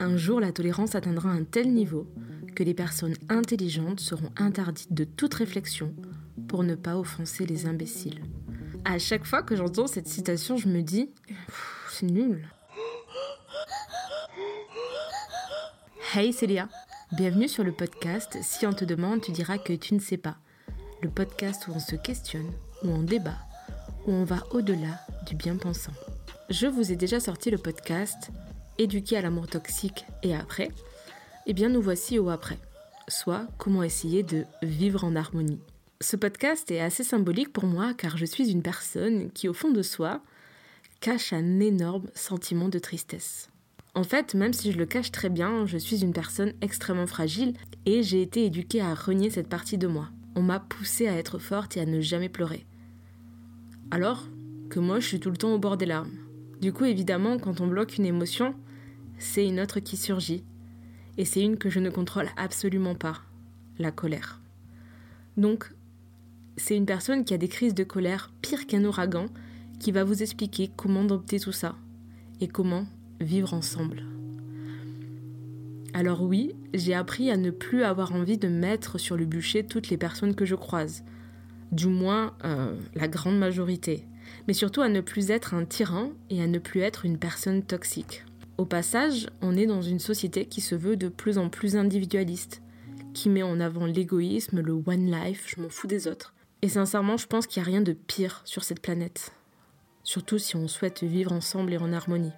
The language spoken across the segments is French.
Un jour, la tolérance atteindra un tel niveau que les personnes intelligentes seront interdites de toute réflexion pour ne pas offenser les imbéciles. À chaque fois que j'entends cette citation, je me dis, c'est nul. Hey Célia, bienvenue sur le podcast Si on te demande, tu diras que tu ne sais pas. Le podcast où on se questionne, où on débat, où on va au-delà du bien-pensant. Je vous ai déjà sorti le podcast Éduquer à l'amour toxique et après. Eh bien, nous voici au après, soit comment essayer de vivre en harmonie. Ce podcast est assez symbolique pour moi car je suis une personne qui, au fond de soi, cache un énorme sentiment de tristesse. En fait, même si je le cache très bien, je suis une personne extrêmement fragile et j'ai été éduquée à renier cette partie de moi. On m'a poussée à être forte et à ne jamais pleurer. Alors que moi, je suis tout le temps au bord des larmes. Du coup, évidemment, quand on bloque une émotion, c'est une autre qui surgit. Et c'est une que je ne contrôle absolument pas, la colère. Donc, c'est une personne qui a des crises de colère pire qu'un ouragan qui va vous expliquer comment dompter tout ça et comment vivre ensemble. Alors oui, j'ai appris à ne plus avoir envie de mettre sur le bûcher toutes les personnes que je croise, du moins euh, la grande majorité, mais surtout à ne plus être un tyran et à ne plus être une personne toxique. Au passage, on est dans une société qui se veut de plus en plus individualiste, qui met en avant l'égoïsme, le one life, je m'en fous des autres. Et sincèrement, je pense qu'il n'y a rien de pire sur cette planète. Surtout si on souhaite vivre ensemble et en harmonie.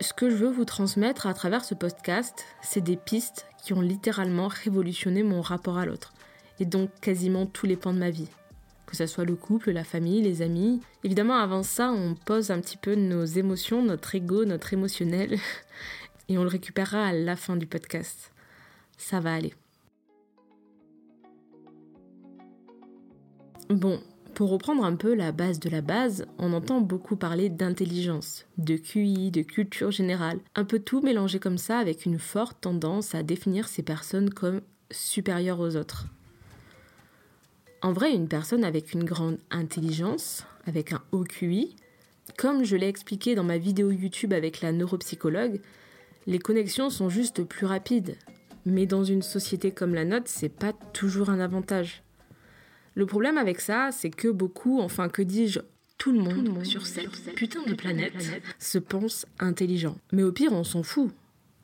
Ce que je veux vous transmettre à travers ce podcast, c'est des pistes qui ont littéralement révolutionné mon rapport à l'autre, et donc quasiment tous les pans de ma vie. Que ce soit le couple, la famille, les amis. Évidemment, avant ça, on pose un petit peu nos émotions, notre ego, notre émotionnel, et on le récupérera à la fin du podcast. Ça va aller. Bon, pour reprendre un peu la base de la base, on entend beaucoup parler d'intelligence, de QI, de culture générale, un peu tout mélangé comme ça avec une forte tendance à définir ces personnes comme supérieures aux autres. En vrai, une personne avec une grande intelligence, avec un haut QI, comme je l'ai expliqué dans ma vidéo YouTube avec la neuropsychologue, les connexions sont juste plus rapides. Mais dans une société comme la nôtre, c'est pas toujours un avantage. Le problème avec ça, c'est que beaucoup, enfin que dis-je, tout le monde, sur cette putain de planète, se pense intelligent. Mais au pire, on s'en fout.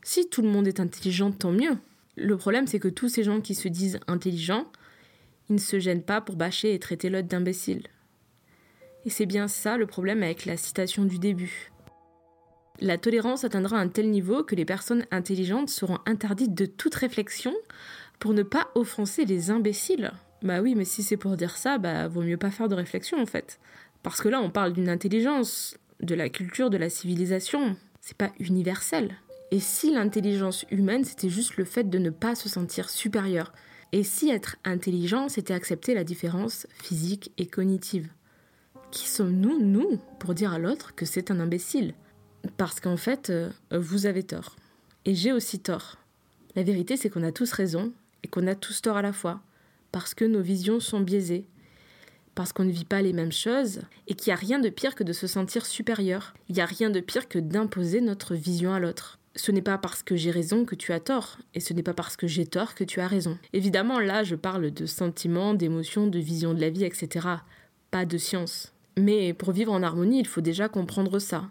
Si tout le monde est intelligent, tant mieux. Le problème, c'est que tous ces gens qui se disent intelligents, ils ne se gênent pas pour bâcher et traiter l'autre d'imbécile. Et c'est bien ça le problème avec la citation du début. La tolérance atteindra un tel niveau que les personnes intelligentes seront interdites de toute réflexion pour ne pas offenser les imbéciles. Bah oui, mais si c'est pour dire ça, bah vaut mieux pas faire de réflexion en fait. Parce que là, on parle d'une intelligence, de la culture, de la civilisation. C'est pas universel. Et si l'intelligence humaine, c'était juste le fait de ne pas se sentir supérieur Et si être intelligent, c'était accepter la différence physique et cognitive? Qui sommes-nous, nous, pour dire à l'autre que c'est un imbécile? Parce qu'en fait, euh, vous avez tort. Et j'ai aussi tort. La vérité, c'est qu'on a tous raison et qu'on a tous tort à la fois parce que nos visions sont biaisées, parce qu'on ne vit pas les mêmes choses, et qu'il n'y a rien de pire que de se sentir supérieur. Il n'y a rien de pire que d'imposer notre vision à l'autre. Ce n'est pas parce que j'ai raison que tu as tort, et ce n'est pas parce que j'ai tort que tu as raison. Évidemment, là, je parle de sentiments, d'émotions, de vision de la vie, etc. Pas de science. Mais pour vivre en harmonie, il faut déjà comprendre ça.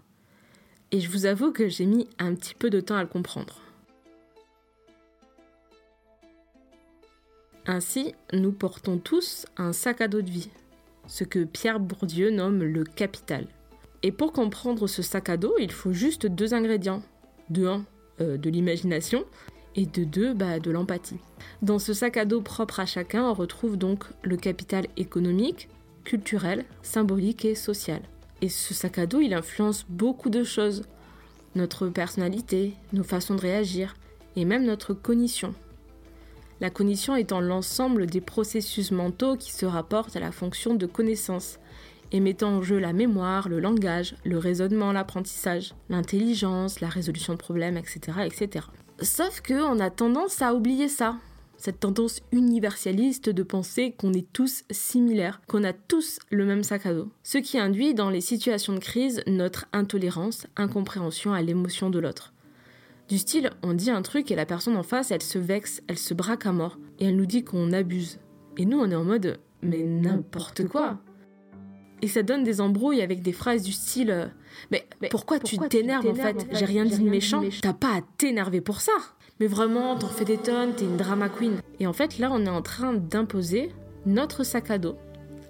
Et je vous avoue que j'ai mis un petit peu de temps à le comprendre. Ainsi, nous portons tous un sac à dos de vie, ce que Pierre Bourdieu nomme le capital. Et pour comprendre ce sac à dos, il faut juste deux ingrédients. De un, euh, de l'imagination, et de deux, bah, de l'empathie. Dans ce sac à dos propre à chacun, on retrouve donc le capital économique, culturel, symbolique et social. Et ce sac à dos, il influence beaucoup de choses. Notre personnalité, nos façons de réagir, et même notre cognition la cognition étant l'ensemble des processus mentaux qui se rapportent à la fonction de connaissance et mettant en jeu la mémoire, le langage, le raisonnement, l'apprentissage, l'intelligence, la résolution de problèmes, etc., etc. Sauf que on a tendance à oublier ça. cette tendance universaliste de penser qu'on est tous similaires, qu'on a tous le même sac à dos. Ce qui induit dans les situations de crise notre intolérance, incompréhension à l'émotion de l'autre. Du style, on dit un truc et la personne en face, elle se vexe, elle se braque à mort, et elle nous dit qu'on abuse. Et nous, on est en mode, mais n'importe quoi. Et ça donne des embrouilles avec des phrases du style euh, Mais, pourquoi, tu t'énerves en fait J'ai rien dit de méchant. T'as pas à t'énerver pour ça. Mais vraiment, t'en fais des tonnes, t'es une drama queen. Et en fait, là, on est en train d'imposer notre sac à dos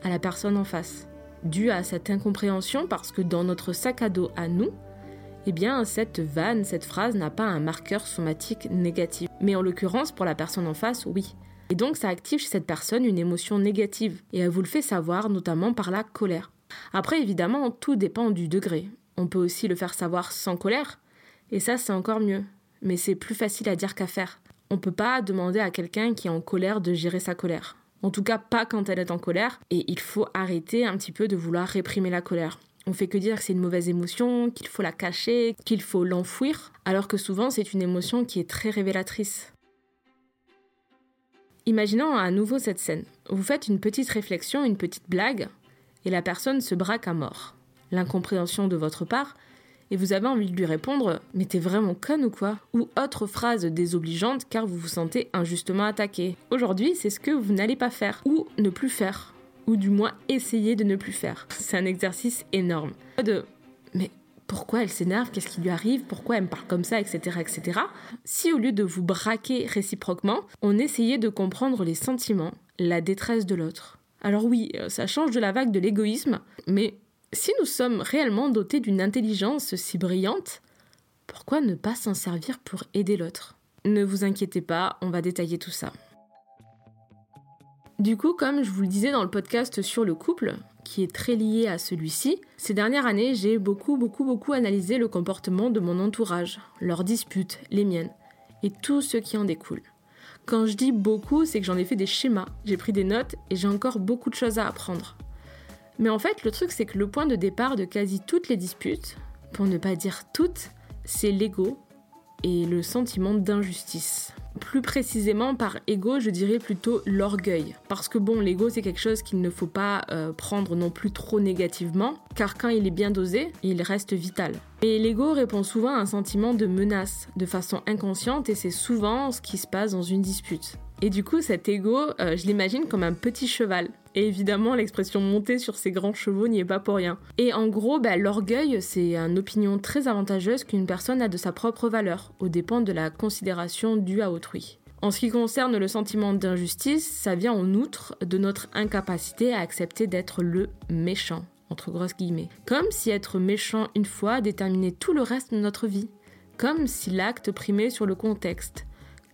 à la personne en face. Dû à cette incompréhension parce que dans notre sac à dos à nous, eh bien, cette vanne, cette phrase n'a pas un marqueur somatique négatif. Mais en l'occurrence, pour la personne en face, oui. Et donc, ça active chez cette personne une émotion négative. Et elle vous le fait savoir, notamment par la colère. Après, évidemment, tout dépend du degré. On peut aussi le faire savoir sans colère. Et ça, c'est encore mieux. Mais c'est plus facile à dire qu'à faire. On peut pas demander à quelqu'un qui est en colère de gérer sa colère. En tout cas, pas quand elle est en colère. Et il faut arrêter un petit peu de vouloir réprimer la colère. On fait que dire que c'est une mauvaise émotion, qu'il faut la cacher, qu'il faut l'enfouir, alors que souvent c'est une émotion qui est très révélatrice. Imaginons à nouveau cette scène. Vous faites une petite réflexion, une petite blague, et la personne se braque à mort. L'incompréhension de votre part, et vous avez envie de lui répondre Mais t'es vraiment conne ou quoi? Ou autre phrase désobligeante car vous vous sentez injustement attaqué. Aujourd'hui, c'est ce que vous n'allez pas faire, ou ne plus faire ou du moins essayer de ne plus faire. C'est un exercice énorme. De mais pourquoi elle s'énerve, qu'est-ce qui lui arrive, pourquoi elle me parle comme ça, etc., etc. Si au lieu de vous braquer réciproquement, on essayait de comprendre les sentiments, la détresse de l'autre. Alors oui, euh, ça change de la vague de l'égoïsme, mais si nous sommes réellement dotés d'une intelligence si brillante, pourquoi ne pas s'en servir pour aider l'autre? Ne vous inquiétez pas, on va détailler tout ça. Du coup, comme je vous le disais dans le podcast sur le couple, qui est très lié à celui-ci, ces dernières années, j'ai beaucoup, beaucoup, beaucoup analysé le comportement de mon entourage, leurs disputes, les miennes, et tout ce qui en découle. Quand je dis beaucoup, c'est que j'en ai fait des schémas, j'ai pris des notes et j'ai encore beaucoup de choses à apprendre. Mais en fait, le truc, c'est que le point de départ de quasi toutes les disputes, pour ne pas dire toutes, c'est l'ego et le sentiment d'injustice. Plus précisément, par ego, je dirais plutôt l'orgueil. Parce que bon, l'ego, c'est quelque chose qu'il ne faut pas euh, prendre non plus trop négativement, car quand il est bien dosé, il reste vital. Et l'ego répond souvent à un sentiment de menace, de façon inconsciente, et c'est souvent ce qui se passe dans une dispute. Et du coup, cet ego, euh, je l'imagine comme un petit cheval. Et évidemment, l'expression monter sur ses grands chevaux n'y est pas pour rien. Et en gros, bah, l'orgueil, c'est une opinion très avantageuse qu'une personne a de sa propre valeur, au dépend de la considération due à autrui. En ce qui concerne le sentiment d'injustice, ça vient en outre de notre incapacité à accepter d'être le méchant, entre grosses guillemets. Comme si être méchant une fois déterminait tout le reste de notre vie. Comme si l'acte primait sur le contexte.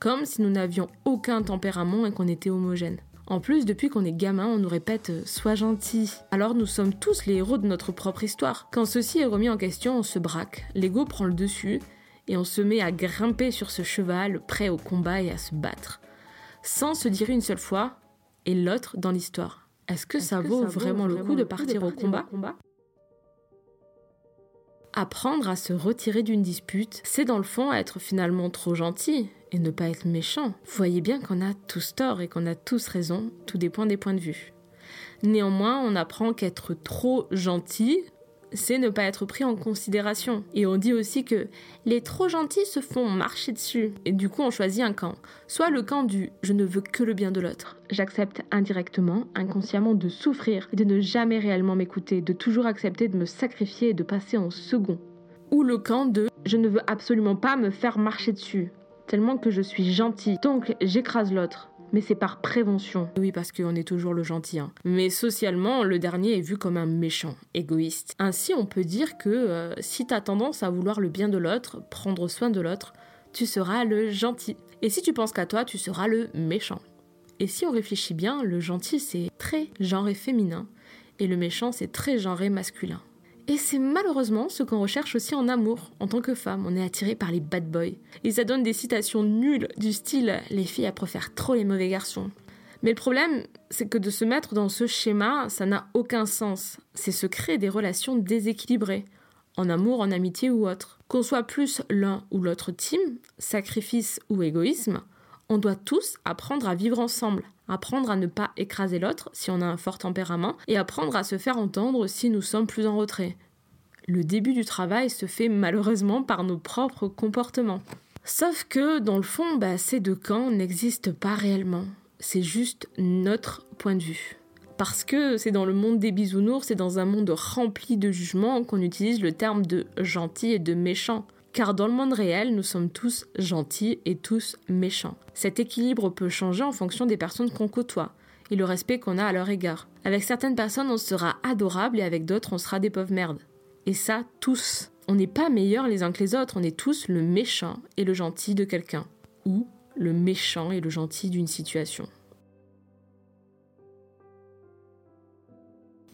Comme si nous n'avions aucun tempérament et qu'on était homogène. En plus, depuis qu'on est gamin, on nous répète euh, Sois gentil. Alors nous sommes tous les héros de notre propre histoire. Quand ceci est remis en question, on se braque, l'ego prend le dessus, et on se met à grimper sur ce cheval, prêt au combat et à se battre. Sans se dire une seule fois, et l'autre dans l'histoire. Est-ce que, ça, vaut vraiment le coup de partir, au combat? Apprendre à se retirer d'une dispute, c'est dans le fond être finalement trop gentil et ne pas être méchant. Vous voyez bien qu'on a tous tort et qu'on a tous raison, tout dépend des points de vue. Néanmoins, on apprend qu'être trop gentil, c'est ne pas être pris en considération. Et on dit aussi que les trop gentils se font marcher dessus. Et du coup, on choisit un camp. Soit le camp du je ne veux que le bien de l'autre. J'accepte indirectement, inconsciemment de souffrir et de ne jamais réellement m'écouter, de toujours accepter de me sacrifier et de passer en second. Ou le camp de je ne veux absolument pas me faire marcher dessus, tellement que je suis gentil, donc j'écrase l'autre mais c'est par prévention. Oui, parce qu'on est toujours le gentil. Hein. Mais socialement, le dernier est vu comme un méchant, égoïste. Ainsi, on peut dire que euh, si tu as tendance à vouloir le bien de l'autre, prendre soin de l'autre, tu seras le gentil. Et si tu penses qu'à toi, tu seras le méchant. Et si on réfléchit bien, le gentil c'est très genré féminin et le méchant c'est très genré masculin. Et c'est malheureusement ce qu'on recherche aussi en amour. En tant que femme, on est attiré par les bad boys. Et ça donne des citations nulles du style Les filles elles préfèrent trop les mauvais garçons. Mais le problème, c'est que de se mettre dans ce schéma, ça n'a aucun sens. C'est se créer des relations déséquilibrées, en amour, en amitié ou autre. Qu'on soit plus l'un ou l'autre team, sacrifice ou égoïsme, On doit tous apprendre à vivre ensemble, apprendre à ne pas écraser l'autre si on a un fort tempérament, et apprendre à se faire entendre si nous sommes plus en retrait. Le début du travail se fait malheureusement par nos propres comportements. Sauf que, dans le fond, bah, ces deux camps n'existent pas réellement. C'est juste notre point de vue. Parce que c'est dans le monde des bisounours, c'est dans un monde rempli de jugements qu'on utilise le terme de gentil et de méchant. Car dans le monde réel, nous sommes tous gentils et tous méchants. Cet équilibre peut changer en fonction des personnes qu'on côtoie et le respect qu'on a à leur égard. Avec certaines personnes, on sera adorable et avec d'autres, on sera des pauvres merdes. Et ça, tous. On n'est pas meilleurs les uns que les autres, on est tous le méchant et le gentil de quelqu'un. Ou le méchant et le gentil d'une situation.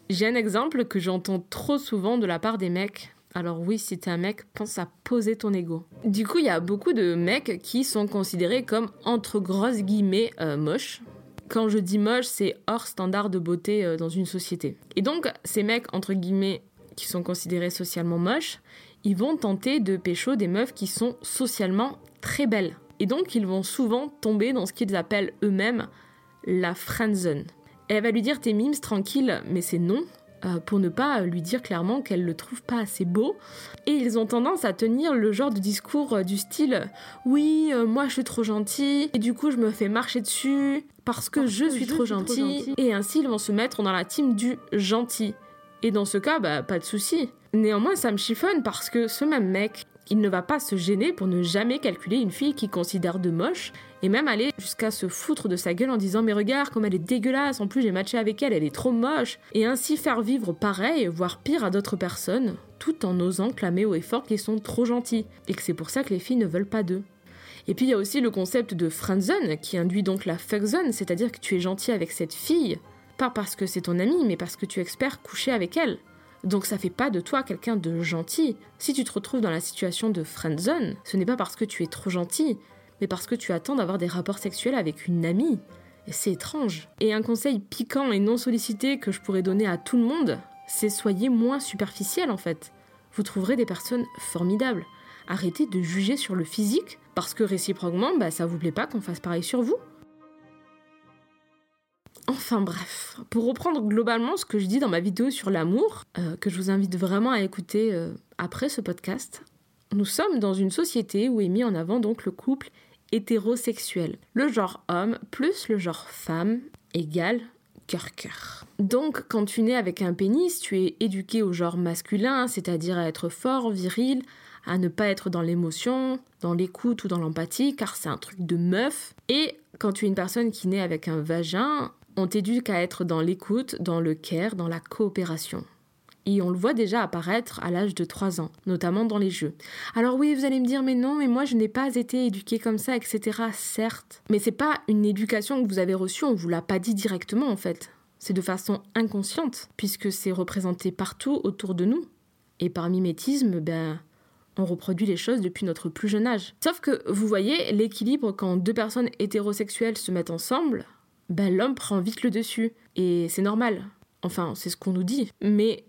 J'ai un exemple que j'entends trop souvent de la part des mecs. Alors oui, si t'es un mec, pense à poser ton ego. Du coup, il y a beaucoup de mecs qui sont considérés comme entre grosses guillemets euh, moches. Quand je dis moche, c'est hors standard de beauté euh, dans une société. Et donc, ces mecs entre guillemets qui sont considérés socialement moches, ils vont tenter de pécho des meufs qui sont socialement très belles. Et donc, ils vont souvent tomber dans ce qu'ils appellent eux-mêmes la friendzone elle va lui dire t'es mimes tranquille, mais c'est non, euh, pour ne pas lui dire clairement qu'elle le trouve pas assez beau. Et ils ont tendance à tenir le genre de discours euh, du style oui, euh, moi je suis trop gentil, et du coup je me fais marcher dessus parce que, je, suis, trop, gentil. Et ainsi ils vont se mettre dans la team du gentil. Et dans ce cas, bah pas de souci. Néanmoins, ça me chiffonne parce que ce même mec, il ne va pas se gêner pour ne jamais calculer une fille qu'il considère de moche et même aller jusqu'à se foutre de sa gueule en disant mais regarde comme elle est dégueulasse, en plus j'ai matché avec elle, elle est trop moche, et ainsi faire vivre pareil, voire pire à d'autres personnes, tout en osant clamer haut et fort qu'ils sont trop gentils, et que c'est pour ça que les filles ne veulent pas d'eux. Et puis il y a aussi le concept de friendzone qui induit donc la fuckzone, c'est-à-dire que tu es gentil avec cette fille, pas parce que c'est ton amie, mais parce que tu espères coucher avec elle. Donc ça fait pas de toi quelqu'un de gentil. Si tu te retrouves dans la situation de friendzone, ce n'est pas parce que tu es trop gentil, mais parce que tu attends d'avoir des rapports sexuels avec une amie. Et c'est étrange. Et un conseil piquant et non sollicité que je pourrais donner à tout le monde, c'est soyez moins superficiel en fait. Vous trouverez des personnes formidables. Arrêtez de juger sur le physique, parce que réciproquement, bah, ça vous plaît pas qu'on fasse pareil sur vous. Enfin bref, pour reprendre globalement ce que je dis dans ma vidéo sur l'amour, euh, que je vous invite vraiment à écouter euh, après ce podcast, nous sommes dans une société où est mis en avant donc le couple hétérosexuel. Le genre homme plus le genre femme égale cœur-cœur. Donc, quand tu nais avec un pénis, tu es éduqué au genre masculin, c'est-à-dire à être fort, viril, à ne pas être dans l'émotion, dans l'écoute ou dans l'empathie, car c'est un truc de meuf. Et quand tu es une personne qui naît avec un vagin, on t'éduque à être dans l'écoute, dans le care, dans la coopération et on le voit déjà apparaître à l'âge de 3 ans, notamment dans les jeux. Alors oui, vous allez me dire mais non, mais moi je n'ai pas été éduquée comme ça, etc. Certes, mais c'est pas une éducation que vous avez reçue, on vous l'a pas dit directement en fait. C'est de façon inconsciente, puisque c'est représenté partout autour de nous. Et par mimétisme, ben, on reproduit les choses depuis notre plus jeune âge. Sauf que, vous voyez, l'équilibre quand deux personnes hétérosexuelles se mettent ensemble, ben l'homme prend vite le dessus. Et c'est normal. Enfin, c'est ce qu'on nous dit. Mais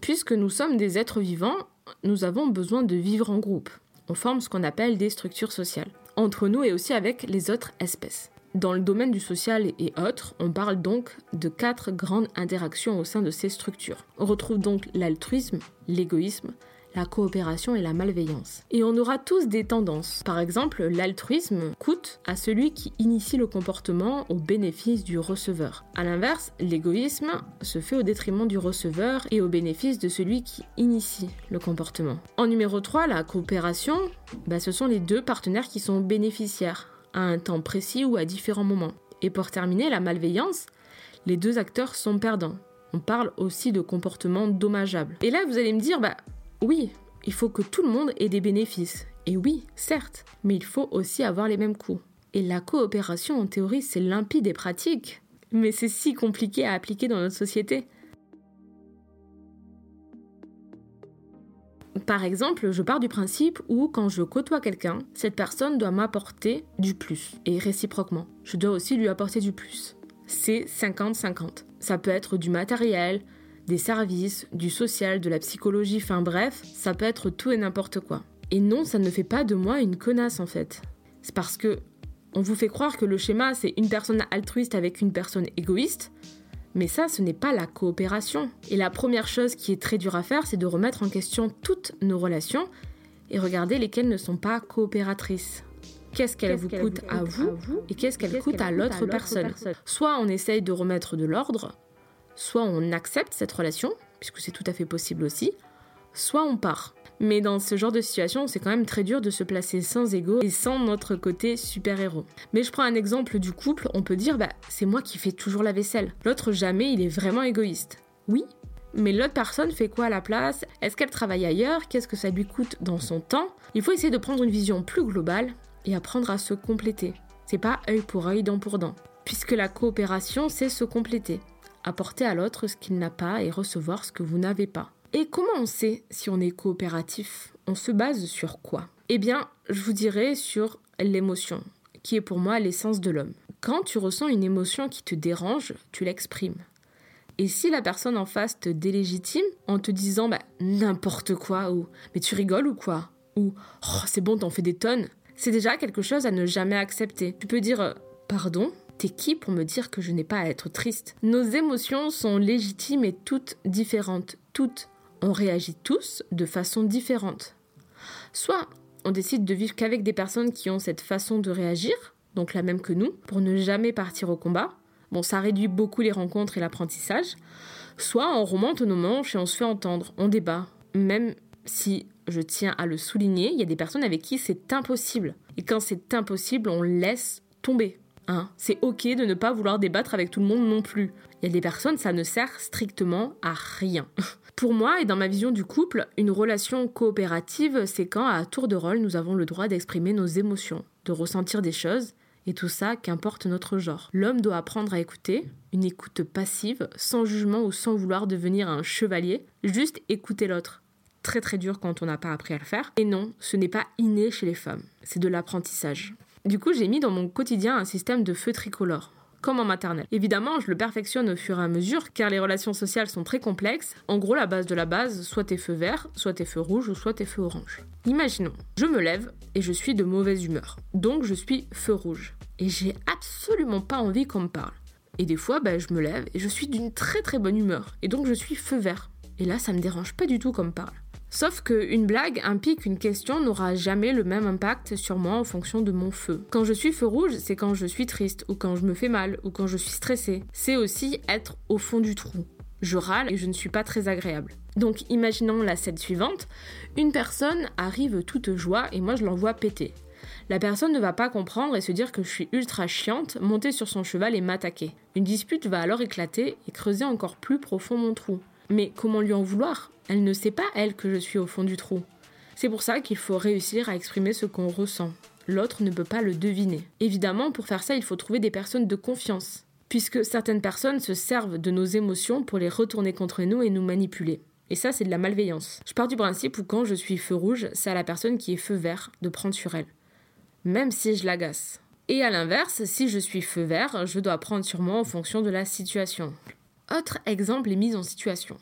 Puisque nous sommes des êtres vivants, nous avons besoin de vivre en groupe. On forme ce qu'on appelle des structures sociales, entre nous et aussi avec les autres espèces. Dans le domaine du social et autres, on parle donc de quatre grandes interactions au sein de ces structures. On retrouve donc l'altruisme, l'égoïsme, la coopération et la malveillance. Et on aura tous des tendances. Par exemple, l'altruisme coûte à celui qui initie le comportement au bénéfice du receveur. A l'inverse, l'égoïsme se fait au détriment du receveur et au bénéfice de celui qui initie le comportement. En numéro 3, la coopération, bah, ce sont les deux partenaires qui sont bénéficiaires à un temps précis ou à différents moments. Et pour terminer, la malveillance, les deux acteurs sont perdants. On parle aussi de comportement dommageable. Et là, vous allez me dire, bah, oui, il faut que tout le monde ait des bénéfices. Et oui, certes, mais il faut aussi avoir les mêmes coûts. Et la coopération, en théorie, c'est limpide et pratique. Mais c'est si compliqué à appliquer dans notre société. Par exemple, je pars du principe où quand je côtoie quelqu'un, cette personne doit m'apporter du plus, et réciproquement. Je dois aussi lui apporter du plus. C'est 50-50. Ça peut être du matériel, des services, du social, de la psychologie, enfin bref, ça peut être tout et n'importe quoi. Et non, ça ne fait pas de moi une connasse en fait. C'est parce que On vous fait croire que le schéma, c'est une personne altruiste avec une personne égoïste, mais ça, ce n'est pas la coopération. Et la première chose qui est très dure à faire, c'est de remettre en question toutes nos relations et regarder lesquelles ne sont pas coopératrices. Qu'est-ce qu'elle vous coûte à vous et qu'est-ce qu'elle coûte à l'autre personne? Soit on essaye de remettre de l'ordre, soit on accepte cette relation, puisque c'est tout à fait possible aussi, soit on part. Mais dans ce genre de situation, c'est quand même très dur de se placer sans ego et sans notre côté super-héros. Mais je prends un exemple du couple, on peut dire bah c'est moi qui fais toujours la vaisselle. L'autre jamais, il est vraiment égoïste. Oui, mais l'autre personne fait quoi à la place? Est-ce qu'elle travaille ailleurs? Qu'est-ce que ça lui coûte dans son temps? Il faut essayer de prendre une vision plus globale et apprendre à se compléter. C'est pas œil pour œil, dent pour dent. Puisque la coopération, c'est se compléter. Apporter à l'autre ce qu'il n'a pas et recevoir ce que vous n'avez pas. Et comment on sait si on est coopératif? On se base sur quoi? Eh bien, je vous dirais sur l'émotion, qui est pour moi l'essence de l'homme. Quand tu ressens une émotion qui te dérange, tu l'exprimes. Et si la personne en face te délégitime en te disant bah, n'importe quoi ou mais tu rigoles ou quoi? Ou oh, c'est bon t'en fais des tonnes, c'est déjà quelque chose à ne jamais accepter. Tu peux dire euh, pardon, T'es qui pour me dire que je n'ai pas à être triste Nos émotions sont légitimes et toutes différentes. Toutes on réagit tous de façon différente. Soit on décide de vivre qu'avec des personnes qui ont cette façon de réagir, donc la même que nous, pour ne jamais partir au combat. Bon, ça réduit beaucoup les rencontres et l'apprentissage. Soit on remonte nos manches et on se fait entendre, on débat. Même si, je tiens à le souligner, il y a des personnes avec qui c'est impossible. Et quand c'est impossible, on laisse tomber. Hein. C'est ok de ne pas vouloir débattre avec tout le monde non plus. Il y a des personnes, ça ne sert strictement à rien. Pour moi et dans ma vision du couple, une relation coopérative, c'est quand à tour de rôle nous avons le droit d'exprimer nos émotions, de ressentir des choses, et tout ça, qu'importe notre genre. L'homme doit apprendre à écouter, une écoute passive, sans jugement ou sans vouloir devenir un chevalier, juste écouter l'autre. Très très dur quand on n'a pas appris à le faire. Et non, ce n'est pas inné chez les femmes, c'est de l'apprentissage. Du coup, j'ai mis dans mon quotidien un système de feu tricolore comme en maternelle. Évidemment, je le perfectionne au fur et à mesure car les relations sociales sont très complexes. En gros, la base de la base, soit tes feux verts, soit tes feux rouges ou soit tes feux oranges. Imaginons, je me lève et je suis de mauvaise humeur. Donc je suis feu rouge. Et j'ai absolument pas envie qu'on me parle. Et des fois, bah, je me lève et je suis d'une très très bonne humeur. Et donc je suis feu vert. Et là, ça me dérange pas du tout qu'on me parle. Sauf qu'une blague implique une question n'aura jamais le même impact sur moi en fonction de mon feu. Quand je suis feu rouge, c'est quand je suis triste, ou quand je me fais mal, ou quand je suis stressée. C'est aussi être au fond du trou. Je râle et je ne suis pas très agréable. Donc imaginons la scène suivante. Une personne arrive toute joie et moi je l'envoie péter. La personne ne va pas comprendre et se dire que je suis ultra chiante, monter sur son cheval et m'attaquer. Une dispute va alors éclater et creuser encore plus profond mon trou. Mais comment lui en vouloir? Elle ne sait pas, elle, que je suis au fond du trou. C'est pour ça qu'il faut réussir à exprimer ce qu'on ressent. L'autre ne peut pas le deviner. Évidemment, pour faire ça, il faut trouver des personnes de confiance, puisque certaines personnes se servent de nos émotions pour les retourner contre nous et nous manipuler. Et ça, c'est de la malveillance. Je pars du principe où quand je suis feu rouge, c'est à la personne qui est feu vert de prendre sur elle, même si je l'agace. Et à l'inverse, si je suis feu vert, je dois prendre sur moi en fonction de la situation. Autre exemple est mise en situation.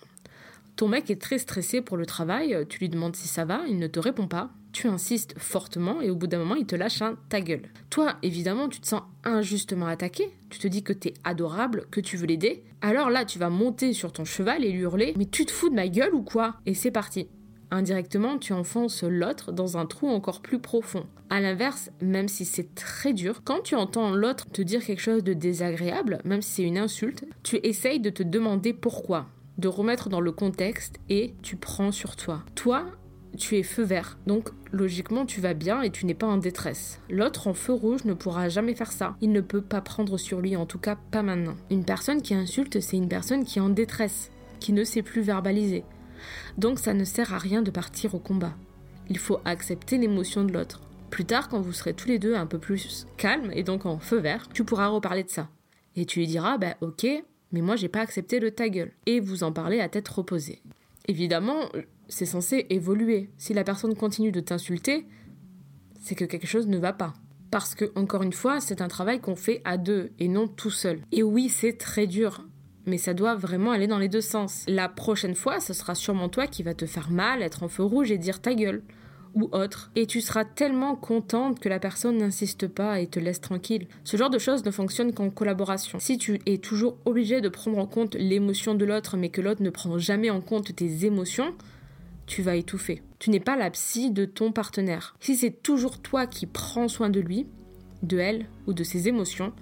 Ton mec est très stressé pour le travail, tu lui demandes si ça va, il ne te répond pas, tu insistes fortement et au bout d'un moment il te lâche un ta gueule. Toi, évidemment, tu te sens injustement attaqué, tu te dis que t'es adorable, que tu veux l'aider, alors là tu vas monter sur ton cheval et lui hurler Mais tu te fous de ma gueule ou quoi? Et c'est parti. Indirectement, tu enfonces l'autre dans un trou encore plus profond. A l'inverse, même si c'est très dur, quand tu entends l'autre te dire quelque chose de désagréable, même si c'est une insulte, tu essayes de te demander pourquoi, de remettre dans le contexte et tu prends sur toi. Toi, tu es feu vert, donc logiquement tu vas bien et tu n'es pas en détresse. L'autre en feu rouge ne pourra jamais faire ça. Il ne peut pas prendre sur lui, en tout cas pas maintenant. Une personne qui insulte, c'est une personne qui est en détresse, qui ne sait plus verbaliser. Donc ça ne sert à rien de partir au combat. Il faut accepter l'émotion de l'autre. Plus tard, quand vous serez tous les deux un peu plus calmes et donc en feu vert, tu pourras reparler de ça. Et tu lui diras, bah ok, mais moi j'ai pas accepté le ta gueule. Et vous en parlez à tête reposée. Évidemment, c'est censé évoluer. Si la personne continue de t'insulter, c'est que quelque chose ne va pas. Parce que, encore une fois, c'est un travail qu'on fait à deux et non tout seul. Et oui, c'est très dur mais ça doit vraiment aller dans les deux sens. La prochaine fois, ce sera sûrement toi qui va te faire mal, être en feu rouge et dire ta gueule. ou autre, et tu seras tellement contente que la personne n'insiste pas et te laisse tranquille. Ce genre de choses ne fonctionne qu'en collaboration. Si tu es toujours obligé de prendre en compte l'émotion de l'autre, mais que l'autre ne prend jamais en compte tes émotions, tu vas étouffer. Tu n'es pas la psy de ton partenaire. Si c'est toujours toi qui prends soin de lui, de elle ou de ses émotions,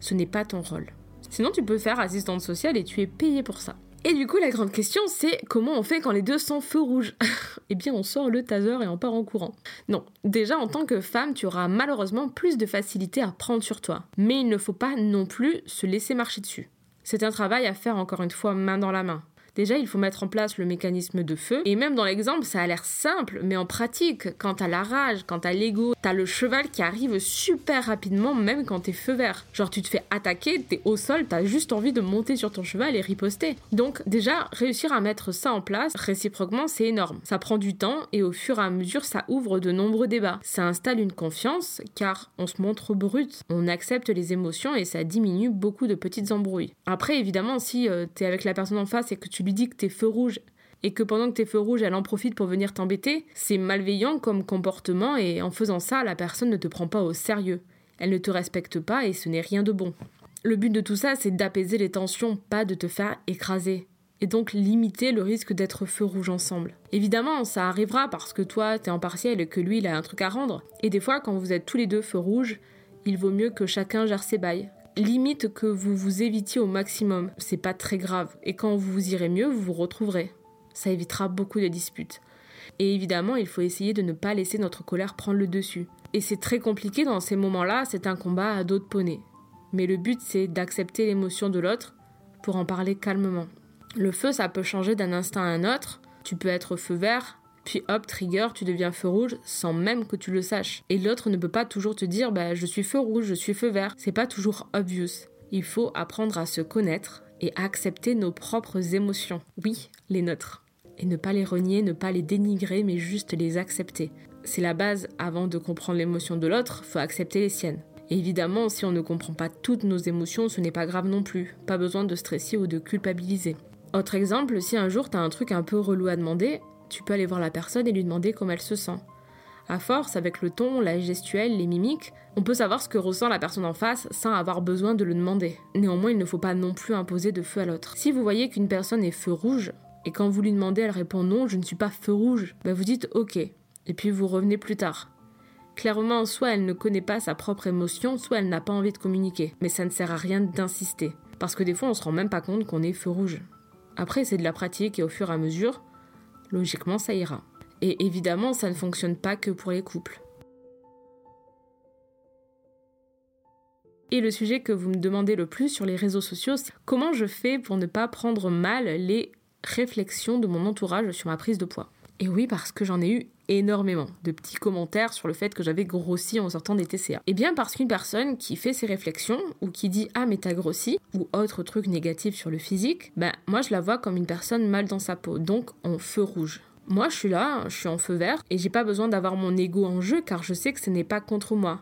ce n'est pas ton rôle. Sinon, tu peux faire assistante sociale et tu es payé pour ça. Et du coup, la grande question, c'est comment on fait quand les deux sont feu rouge Eh bien, on sort le taser et on part en courant. Non, déjà, en tant que femme, tu auras malheureusement plus de facilité à prendre sur toi. Mais il ne faut pas non plus se laisser marcher dessus. C'est un travail à faire encore une fois main dans la main. Déjà, il faut mettre en place le mécanisme de feu. Et même dans l'exemple, ça a l'air simple, mais en pratique, quand t'as la rage, quand t'as l'ego, t'as le cheval qui arrive super rapidement, même quand t'es feu vert. Genre, tu te fais attaquer, t'es au sol, t'as juste envie de monter sur ton cheval et riposter. Donc, déjà, réussir à mettre ça en place, réciproquement, c'est énorme. Ça prend du temps et au fur et à mesure, ça ouvre de nombreux débats. Ça installe une confiance, car on se montre brut, on accepte les émotions et ça diminue beaucoup de petites embrouilles. Après, évidemment, si euh, t'es avec la personne en face et que tu lui dis que t'es feu rouge et que pendant que t'es feu rouge, elle en profite pour venir t'embêter, c'est malveillant comme comportement et en faisant ça, la personne ne te prend pas au sérieux. Elle ne te respecte pas et ce n'est rien de bon. Le but de tout ça, c'est d'apaiser les tensions, pas de te faire écraser. Et donc limiter le risque d'être feu rouge ensemble. Évidemment, ça arrivera parce que toi, t'es en partiel et que lui, il a un truc à rendre. Et des fois, quand vous êtes tous les deux feu rouge, il vaut mieux que chacun gère ses bails limite que vous vous évitiez au maximum. C'est pas très grave. Et quand vous irez mieux, vous vous retrouverez. Ça évitera beaucoup de disputes. Et évidemment, il faut essayer de ne pas laisser notre colère prendre le dessus. Et c'est très compliqué dans ces moments-là, c'est un combat à dos de. Mais le but, c'est d'accepter l'émotion de l'autre pour en parler calmement. Le feu, ça peut changer d'un instant à un autre. Tu peux être feu vert, puis hop, trigger, tu deviens feu rouge sans même que tu le saches. Et l'autre ne peut pas toujours te dire bah je suis feu rouge, je suis feu vert. C'est pas toujours obvious. Il faut apprendre à se connaître et accepter nos propres émotions. Oui, les nôtres. Et ne pas les renier, ne pas les dénigrer, mais juste les accepter. C'est la base avant de comprendre l'émotion de l'autre, faut accepter les siennes. évidemment, si on ne comprend pas toutes nos émotions, ce n'est pas grave non plus. Pas besoin de stresser ou de culpabiliser. Autre exemple, si un jour t'as un truc un peu relou à demander, tu peux aller voir la personne et lui demander comment elle se sent. À force, avec le ton, la gestuelle, les mimiques, on peut savoir ce que ressent la personne en face sans avoir besoin de le demander. Néanmoins, il ne faut pas non plus imposer de feu à l'autre. Si vous voyez qu'une personne est feu rouge, et quand vous lui demandez, elle répond non, je ne suis pas feu rouge, bah vous dites ok, et puis vous revenez plus tard. Clairement, soit elle ne connaît pas sa propre émotion, soit elle n'a pas envie de communiquer. Mais ça ne sert à rien d'insister, parce que des fois on se rend même pas compte qu'on est feu rouge. Après, c'est de la pratique et au fur et à mesure, logiquement ça ira. Et évidemment, ça ne fonctionne pas que pour les couples. Et le sujet que vous me demandez le plus sur les réseaux sociaux, c'est comment je fais pour ne pas prendre mal les réflexions de mon entourage sur ma prise de poids? Et oui, parce que j'en ai eu énormément de petits commentaires sur le fait que j'avais grossi en sortant des TCA. Et eh bien parce qu'une personne qui fait ses réflexions ou qui dit ah mais t'as grossi ou autre truc négatif sur le physique, ben moi je la vois comme une personne mal dans sa peau, donc en feu rouge. Moi je suis là, je suis en feu vert et j'ai pas besoin d'avoir mon ego en jeu car je sais que ce n'est pas contre moi.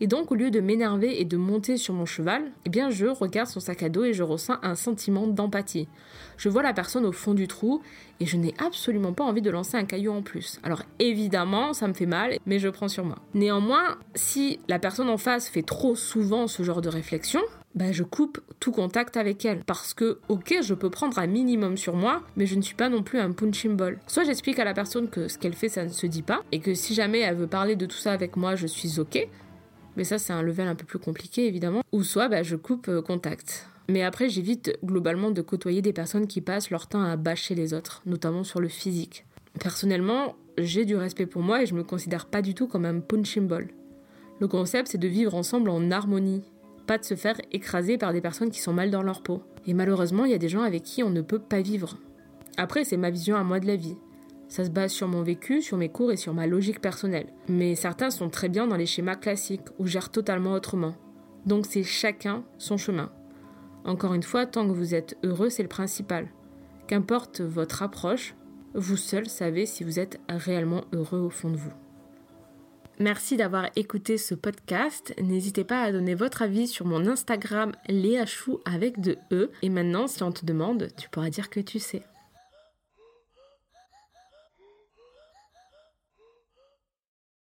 Et donc, au lieu de m'énerver et de monter sur mon cheval, eh bien, je regarde son sac à dos et je ressens un sentiment d'empathie. Je vois la personne au fond du trou et je n'ai absolument pas envie de lancer un caillou en plus. Alors, évidemment, ça me fait mal, mais je prends sur moi. Néanmoins, si la personne en face fait trop souvent ce genre de réflexion, bah je coupe tout contact avec elle. Parce que, ok, je peux prendre un minimum sur moi, mais je ne suis pas non plus un punching ball. Soit j'explique à la personne que ce qu'elle fait, ça ne se dit pas, et que si jamais elle veut parler de tout ça avec moi, je suis ok mais ça c'est un level un peu plus compliqué évidemment, ou soit bah, je coupe euh, contact. Mais après j'évite globalement de côtoyer des personnes qui passent leur temps à bâcher les autres, notamment sur le physique. Personnellement, j'ai du respect pour moi et je me considère pas du tout comme un punching ball. Le concept c'est de vivre ensemble en harmonie, pas de se faire écraser par des personnes qui sont mal dans leur peau. Et malheureusement, il y a des gens avec qui on ne peut pas vivre. Après, c'est ma vision à moi de la vie. Ça se base sur mon vécu, sur mes cours et sur ma logique personnelle. Mais certains sont très bien dans les schémas classiques ou gèrent totalement autrement. Donc c'est chacun son chemin. Encore une fois, tant que vous êtes heureux, c'est le principal. Qu'importe votre approche, vous seul savez si vous êtes réellement heureux au fond de vous. Merci d'avoir écouté ce podcast. N'hésitez pas à donner votre avis sur mon Instagram Léachou avec de E. Et maintenant, si on te demande, tu pourras dire que tu sais.